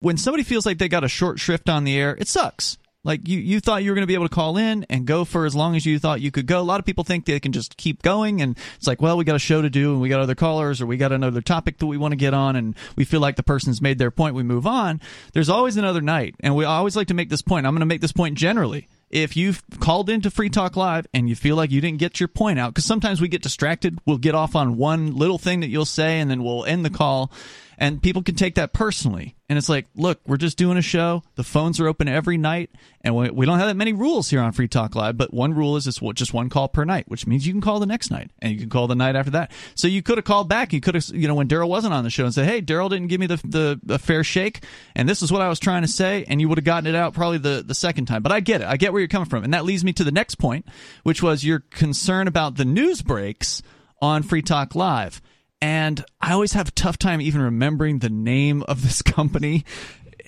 Speaker 1: When somebody feels like they got a short shrift on the air, it sucks. Like you, you thought you were going to be able to call in and go for as long as you thought you could go. A lot of people think they can just keep going, and it's like, well, we got a show to do, and we got other callers, or we got another topic that we want to get on, and we feel like the person's made their point. We move on. There's always another night, and we always like to make this point. I'm going to make this point generally if you've called into Free Talk Live and you feel like you didn't get your point out, because sometimes we get distracted, we'll get off on one little thing that you'll say and then we'll end the call. And people can take that personally. And it's like, look, we're just doing a show. The phones are open every night, and we, we don't have that many rules here on Free Talk Live. But one rule is it's just one call per night, which means you can call the next night, and you can call the night after that. So you could have called back. You could have, you know, when Darryl wasn't on the show, and said, "Hey, Darryl didn't give me the, the the fair shake, and this is what I was trying to say," and you would have gotten it out probably the the second time. But I get it. I get where you're coming from, and that leads me to the next point, which was your concern about the news breaks on Free Talk Live and I always have a tough time even remembering the name of this company.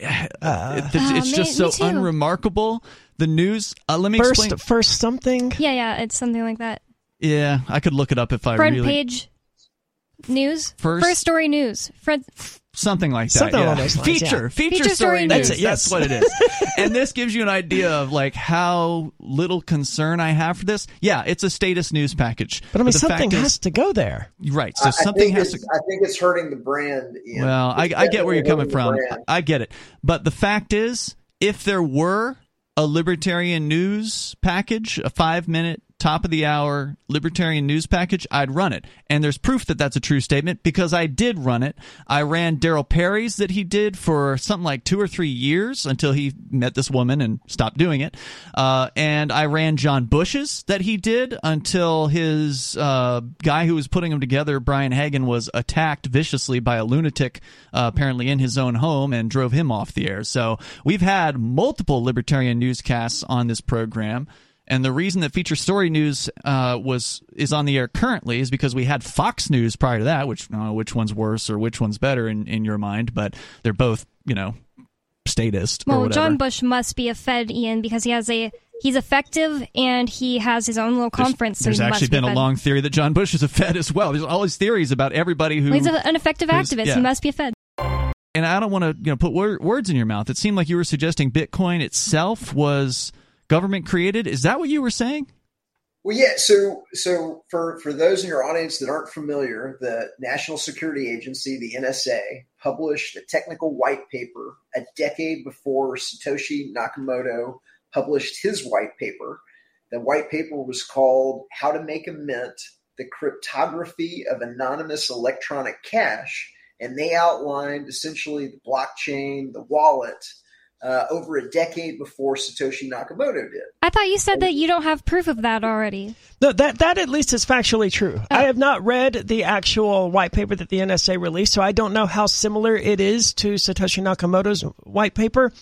Speaker 1: Uh, it, it's uh, just me, so me unremarkable. The news. Uh, let me
Speaker 3: first,
Speaker 1: explain.
Speaker 3: First something.
Speaker 4: Yeah, yeah, it's something like that.
Speaker 1: Yeah, I could look it up if I
Speaker 4: Front
Speaker 1: really.
Speaker 4: page news. First, first story news. Front
Speaker 1: something like that.
Speaker 3: Something
Speaker 1: yeah.
Speaker 3: lines,
Speaker 1: feature,
Speaker 3: yeah.
Speaker 1: feature, feature, story, news. That's, it, yes. That's what it is. and this gives you an idea of like how little concern I have for this. Yeah, it's a status news package.
Speaker 3: But I mean, but something has is, to go there,
Speaker 1: right? So I, something
Speaker 5: I
Speaker 1: has to.
Speaker 5: I think it's hurting the brand.
Speaker 1: Ian. Well, I, I, get where you're coming from. I get it, but the fact is, if there were a libertarian news package, a five minute top of the hour libertarian news package, I'd run it. And there's proof that that's a true statement because I did run it. I ran Darryl Perry's that he did for something like two or three years until he met this woman and stopped doing it. Uh, and I ran John Bush's that he did until his uh, guy who was putting them together, Brian Hagan, was attacked viciously by a lunatic, uh, apparently in his own home, and drove him off the air. So we've had multiple libertarian newscasts on this program. And the reason that feature story news uh, was is on the air currently is because we had Fox News prior to that, which I don't know which one's worse or which one's better in, in your mind, but they're both you know statist.
Speaker 4: Well, John Bush must be a Fed, Ian, because he has a he's effective and he has his own little conference.
Speaker 1: There's,
Speaker 4: so
Speaker 1: there's actually
Speaker 4: be
Speaker 1: been a long theory that John Bush is a Fed as well. There's all these theories about everybody who
Speaker 4: well, he's a, an effective activist. Yeah. He must be a Fed.
Speaker 1: And I don't want to you know put wor- words in your mouth. It seemed like you were suggesting Bitcoin itself was government created. Is that what you were saying?
Speaker 5: Well, yeah. So, so for for those in your audience that aren't familiar, the National Security Agency, the NSA, published a technical white paper a decade before Satoshi Nakamoto published his white paper. The white paper was called "How to Make a Mint: The Cryptography of Anonymous Electronic Cash," and they outlined essentially the blockchain, the wallet uh, over a decade before Satoshi Nakamoto did.
Speaker 4: I thought you said that you don't have proof of that already.
Speaker 3: No, that that at least is factually true. Oh. I have not read the actual white paper that the NSA released, so I don't know how similar it is to Satoshi Nakamoto's white paper.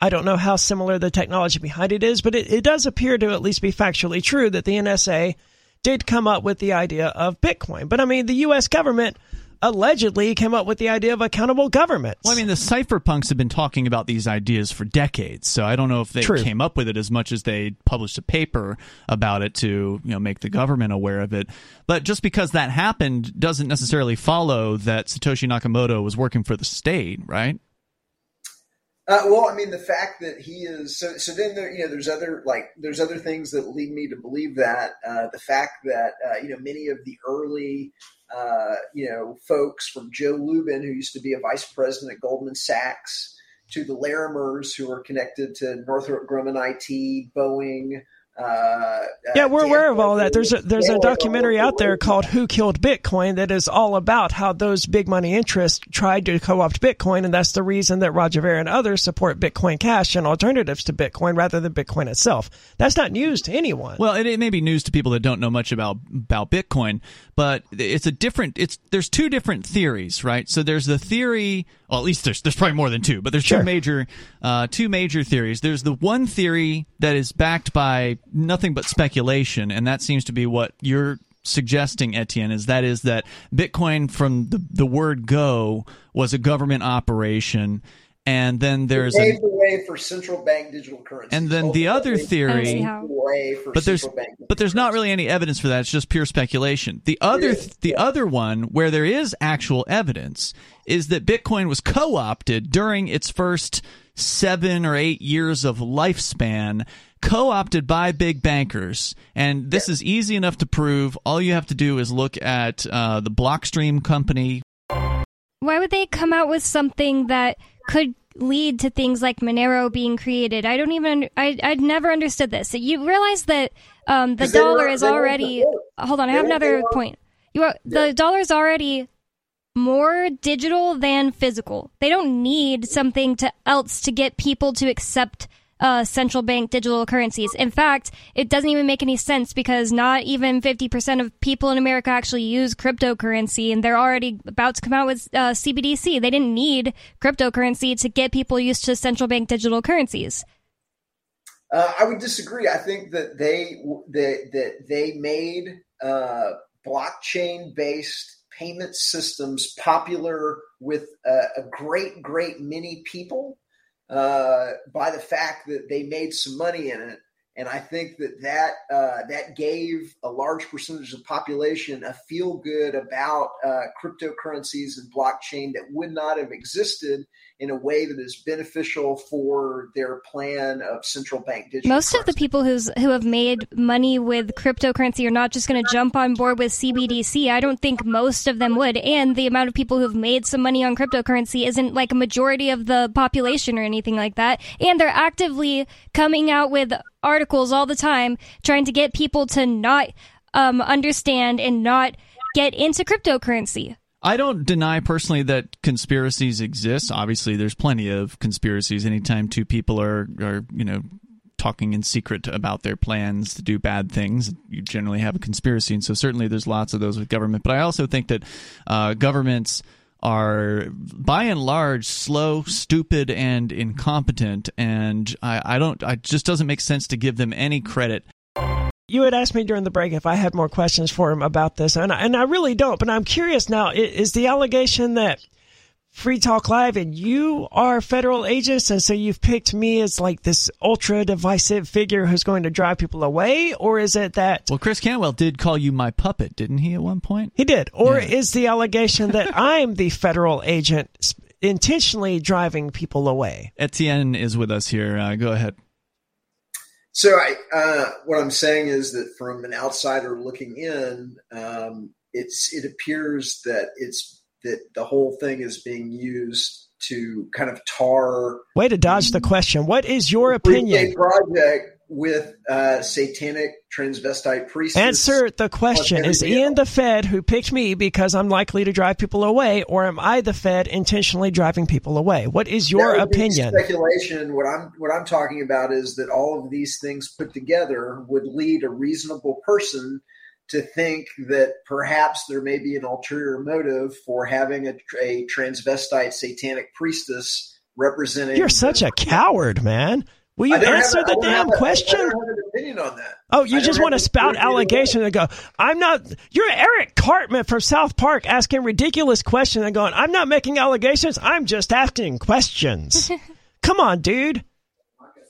Speaker 3: I don't know how similar the technology behind it is, but it, it does appear to at least be factually true that the NSA did come up with the idea of Bitcoin. But I mean, the U.S. government allegedly came up with the idea of accountable government.
Speaker 1: Well, I mean, the cypherpunks have been talking about these ideas for decades, so I don't know if they True. came up with it as much as they published a paper about it to you know make the government aware of it. But just because that happened doesn't necessarily follow that Satoshi Nakamoto was working for the state, right?
Speaker 5: Uh, well, I mean, the fact that he is so. So then, there, you know, there's other like there's other things that lead me to believe that uh, the fact that uh, you know many of the early uh, you know, folks from Joe Lubin, who used to be a vice president at Goldman Sachs, to the Larimers, who are connected to Northrop Grumman IT, Boeing, uh,
Speaker 3: yeah, we're aware of all that. There's a there's a documentary out there called "Who Killed Bitcoin" that is all about how those big money interests tried to co-opt Bitcoin, and that's the reason that Roger Ver and others support Bitcoin Cash and alternatives to Bitcoin rather than Bitcoin itself. That's not news to anyone.
Speaker 1: Well, it, it may be news to people that don't know much about about Bitcoin, but it's a different. It's there's two different theories, right? So there's the theory. Well, at least there's there's probably more than two, but there's sure. two major uh, two major theories. There's the one theory that is backed by nothing but speculation, and that seems to be what you're suggesting, Etienne, is that is that Bitcoin from the the word go was a government operation. And then there's
Speaker 5: a, the way for central bank digital currency.
Speaker 1: And then the other theory, but there's but there's not really any evidence for that. It's just pure speculation. The other the other one where there is actual evidence is that Bitcoin was co-opted during its first seven or eight years of lifespan co-opted by big bankers and this is easy enough to prove all you have to do is look at uh, the blockstream company
Speaker 4: why would they come out with something that could lead to things like monero being created. I don't even i i'd never understood this. You realize that um, the dollar were, is already hold on i have another point. You are, the dollar is already more digital than physical. They don't need something to else to get people to accept uh, central bank digital currencies. In fact, it doesn't even make any sense because not even 50% of people in America actually use cryptocurrency, and they're already about to come out with uh, CBDC. They didn't need cryptocurrency to get people used to central bank digital currencies.
Speaker 5: Uh, I would disagree. I think that they that that they made uh, blockchain based payment systems popular with a, a great, great many people uh, by the fact that they made some money in it. And I think that that, uh, that gave a large percentage of the population a feel good about uh, cryptocurrencies and blockchain that would not have existed in a way that is beneficial for their plan of central bank digital.
Speaker 4: Most
Speaker 5: currency.
Speaker 4: of the people who's who have made money with cryptocurrency are not just going to jump on board with CBDC. I don't think most of them would. And the amount of people who've made some money on cryptocurrency isn't like a majority of the population or anything like that. And they're actively coming out with articles all the time trying to get people to not um, understand and not get into cryptocurrency.
Speaker 1: I don't deny personally that conspiracies exist. Obviously, there's plenty of conspiracies. Anytime two people are, are you know, talking in secret about their plans to do bad things, you generally have a conspiracy. And so, certainly, there's lots of those with government. But I also think that uh, governments are by and large slow, stupid, and incompetent. And I, I don't. It just doesn't make sense to give them any credit
Speaker 3: you had asked me during the break if I had more questions for him about this, and I, and I really don't. But I'm curious now: is the allegation that Free Talk Live and you are federal agents, and so you've picked me as like this ultra divisive figure who's going to drive people away, or is it that?
Speaker 1: Well, Chris Cantwell did call you my puppet, didn't he? At one point,
Speaker 3: he did. Or yeah. is the allegation that I'm the federal agent intentionally driving people away?
Speaker 1: Etienne is with us here. Uh, go ahead.
Speaker 5: So I, uh, what I'm saying is that from an outsider looking in, um, it's it appears that it's that the whole thing is being used to kind of tar.
Speaker 3: Way to dodge the question. What is your opinion?
Speaker 5: Project with uh, satanic transvestite priests.
Speaker 3: Answer the question: Is Ian the Fed who picked me because I'm likely to drive people away, or am I the Fed intentionally driving people away? What is your opinion?
Speaker 5: Speculation. What I'm what I'm talking about is that all of these things put together would lead a reasonable person to think that perhaps there may be an ulterior motive for having a, a transvestite satanic priestess representing.
Speaker 3: You're such a coward, man. Will you answer the damn question?
Speaker 5: opinion on that.
Speaker 3: Oh, you just want to spout allegations and go, I'm not, you're Eric Cartman from South Park asking ridiculous questions and going, I'm not making allegations. I'm just asking questions. Come on, dude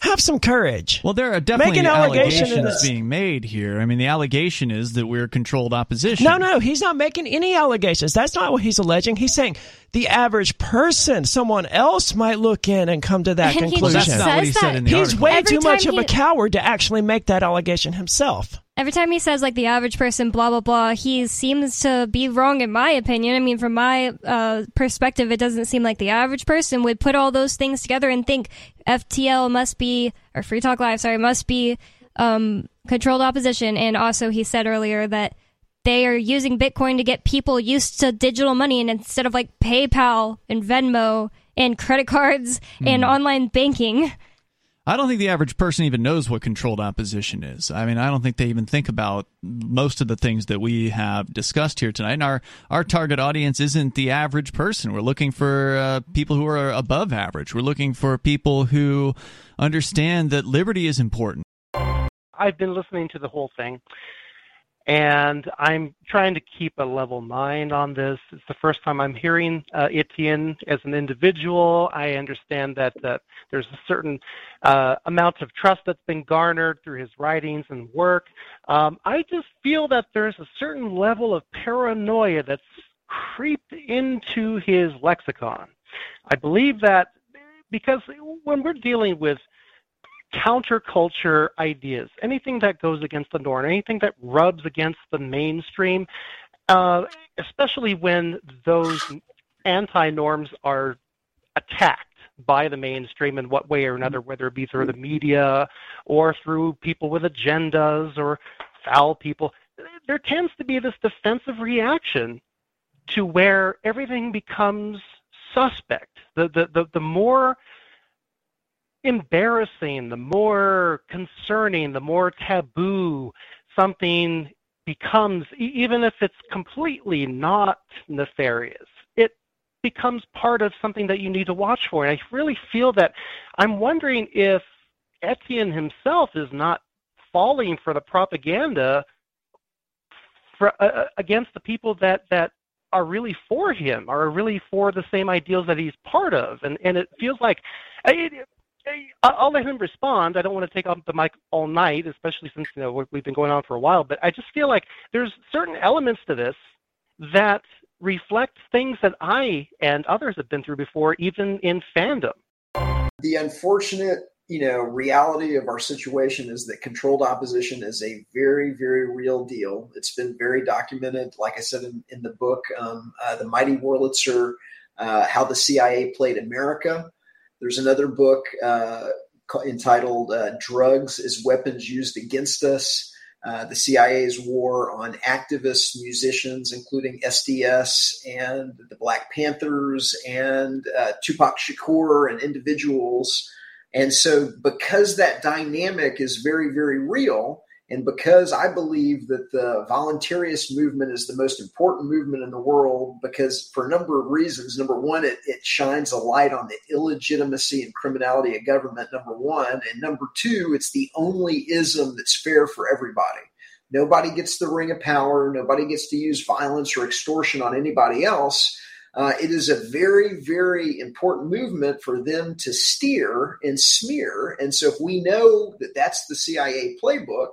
Speaker 3: have some courage.
Speaker 1: Well, there are definitely allegations being made here. I mean, the allegation is that we're controlled opposition.
Speaker 3: No, no, he's not making any allegations. That's not what he's alleging. He's saying the average person, someone else might look in and come to that conclusion.
Speaker 1: Well, that's not what he said in the
Speaker 3: He's
Speaker 1: article.
Speaker 3: way
Speaker 4: Every
Speaker 3: too much
Speaker 4: he...
Speaker 3: of a coward to actually make that allegation himself
Speaker 4: every time he says like the average person blah blah blah he seems to be wrong in my opinion i mean from my uh, perspective it doesn't seem like the average person would put all those things together and think ftl must be or free talk live sorry must be um, controlled opposition and also he said earlier that they are using bitcoin to get people used to digital money and instead of like paypal and venmo and credit cards mm. and hmm. online banking
Speaker 1: I don't think the average person even knows what controlled opposition is. I mean, I don't think they even think about most of the things that we have discussed here tonight. And our our target audience isn't the average person. We're looking for uh, people who are above average. We're looking for people who understand that liberty is important.
Speaker 6: I've been listening to the whole thing, and I'm trying to keep a level mind on this. It's the first time I'm hearing uh, Etienne as an individual. I understand that, that there's a certain uh, amount of trust that's been garnered through his writings and work. Um, I just feel that there's a certain level of paranoia that's creeped into his lexicon. I believe that because when we're dealing with counterculture ideas, anything that goes against the norm, anything that rubs against the mainstream, uh, especially when those anti norms are attacked by the mainstream in what way or another, whether it be through the media or through people with agendas or foul people. There tends to be this defensive reaction to where everything becomes suspect. The, the, the, the more embarrassing, the more concerning, the more taboo something becomes, even if it's completely not nefarious, it becomes part of something that you need to watch for. And I really feel that I'm wondering if Etienne himself is not falling for the propaganda for, uh, uh against the people that, that are really for him, are really for the same ideals that he's part of. And, and it feels like, it, I'll let him respond. I don't want to take up the mic all night, especially since you know we've been going on for a while. But I just feel like there's certain elements to this that reflect things that I and others have been through before, even in fandom.
Speaker 5: The unfortunate, you know, reality of our situation is that controlled opposition is a very, very real deal. It's been very documented, like I said in, in the book, um, uh, "The Mighty Wurlitzer: uh, How the CIA Played America." There's another book uh, entitled uh, Drugs as Weapons Used Against Us. Uh, the CIA's war on activists, musicians, including SDS and the Black Panthers and uh, Tupac Shakur and individuals. And so, because that dynamic is very, very real, and because I believe that the voluntarist movement is the most important movement in the world, because for a number of reasons. Number one, it, it shines a light on the illegitimacy and criminality of government, number one. And number two, it's the only ism that's fair for everybody. Nobody gets the ring of power, nobody gets to use violence or extortion on anybody else. Uh, it is a very, very important movement for them to steer and smear. And so, if we know that that's the CIA playbook,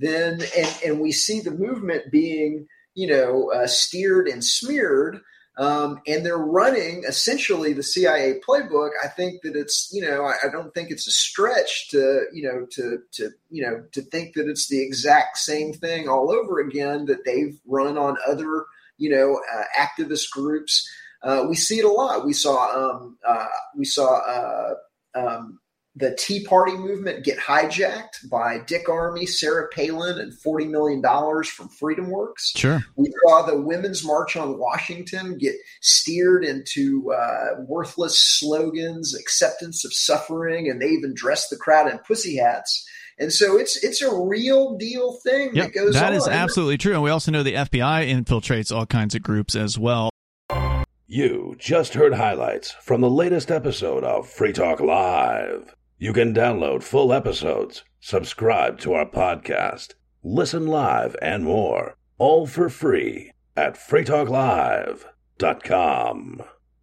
Speaker 5: then and and we see the movement being you know uh, steered and smeared um, and they're running essentially the CIA playbook. I think that it's you know I, I, don't think it's a stretch to you know to to you know to think that it's the exact same thing all over again that they've run on other you know uh, activist groups. Uh, we see it a lot. We saw um, uh, we saw uh, um, the Tea Party movement get hijacked by Dick Armey, Sarah Palin, and $40 million from FreedomWorks.
Speaker 1: Sure.
Speaker 5: We saw the Women's March on Washington get steered into uh, worthless slogans, acceptance of suffering, and they even dressed the crowd in pussy hats. And so it's it's a real deal thing yep, that goes
Speaker 1: that
Speaker 5: on.
Speaker 1: That is absolutely true. And we also know the FBI infiltrates all kinds of groups as well.
Speaker 2: You just heard highlights from the latest episode of Free Talk Live. You can download full episodes, subscribe to our podcast, listen live, and more, all for free at freetalklive.com.